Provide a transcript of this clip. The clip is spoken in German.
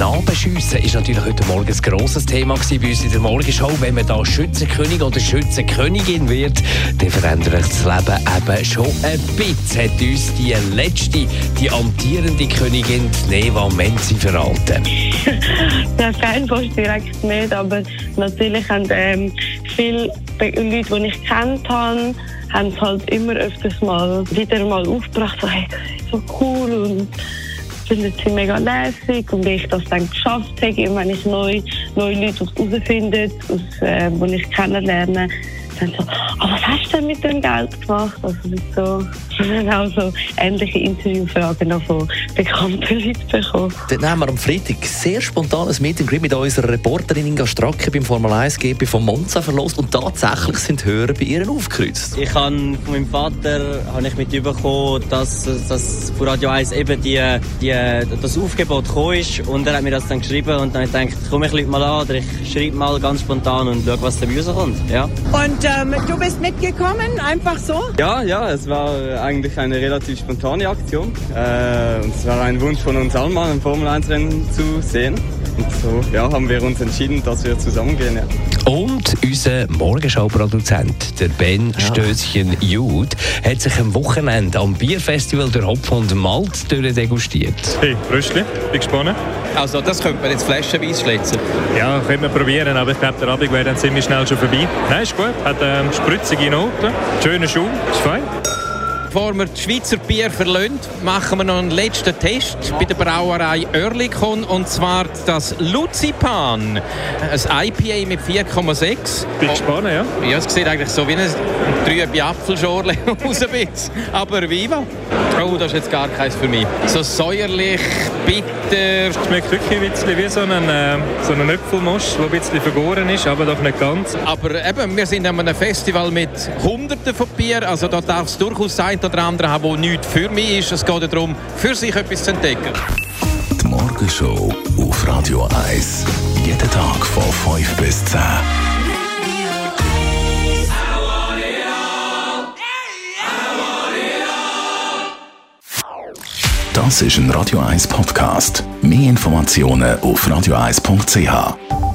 Knabenschiessen ist natürlich heute Morgen ein grosses Thema bei uns in der Morgenshow. Wenn man da Schützenkönig oder Schützenkönigin wird, dann verändert das Leben eben schon ein bisschen. Hat uns die letzte, die amtierende Königin Neva Menzi verraten. Der Fanpost direkt nicht, aber natürlich haben ähm, viele Leute, die ich kennt habe, haben es halt immer öfters mal wieder mal aufgebracht, so, hey, so cool und finden sie mega lässig und wie ich das dann geschafft habe, wenn ich neue, neue Leute herausfinde, aus, äh, die ich kennenlerne, dann so, oh, was hast du denn mit dem Geld gemacht? Also so, auch so ähnliche Interviewfragen noch von bekannten Leuten bekommen. Dann haben wir am Freitag sehr spontanes Meeting mit unserer Reporterin Inga Stracke beim Formel 1 GP von Monza verlost und tatsächlich sind Hörer bei ihr aufgekreuzt. Ich habe von meinem Vater habe ich mitbekommen, dass, dass von Radio 1 eben die, die, das Aufgebot gekommen ist und er hat mir das dann geschrieben und dann habe ich gedacht, komm ich Leute mal an oder ich schreibe mal ganz spontan und schaue, was da rauskommt. Ja. Und ähm, du bist mitgekommen, einfach so? Ja, ja, es war eigentlich eine relativ spontane Aktion. Äh, es war ein Wunsch von uns allen, mal ein Formel-1-Rennen zu sehen. Und so ja, haben wir uns entschieden, dass wir zusammengehen. Ja. Und unser Morgenschau-Produzent, der Ben ja. Stößchen Jude, hat sich am Wochenende am Bierfestival der Hopf und Malt degustiert. Hey, Röstli, bin gespannt. Also das könnte man jetzt flaschenweise schlitzen. Ja, können wir probieren, aber ich glaube, der Abend wäre dann ziemlich schnell schon vorbei. Nein, ist gut, hat ähm, spritzige Noten, schöner Schuh, ist fein. Bevor wir das Schweizer Bier verlassen, machen wir noch einen letzten Test bei der Brauerei Oerlikon und zwar das Luzipan. Ein IPA mit 4,6. Bin gespannt, ja. Ja, es sieht eigentlich so wie eine trübe Apfelschorle aus ein bisschen. Aber viva. Oh, das ist jetzt gar keins für mich. So säuerlich, bitter. Es schmeckt wirklich ein bisschen wie so ein, äh, so ein Äpfelmosch, der ein bisschen vergoren ist, aber doch nicht ganz. Aber eben, wir sind an einem Festival mit Hunderten von Bier, also da darf es durchaus sein, ein oder andere haben, der nichts für mich ist. Es geht darum, für sich etwas zu entdecken. Die Morgenshow auf Radio 1. Jeden Tag von 5 bis 10. Das ist ein Radio 1 Podcast. Mehr Informationen auf radio1.ch.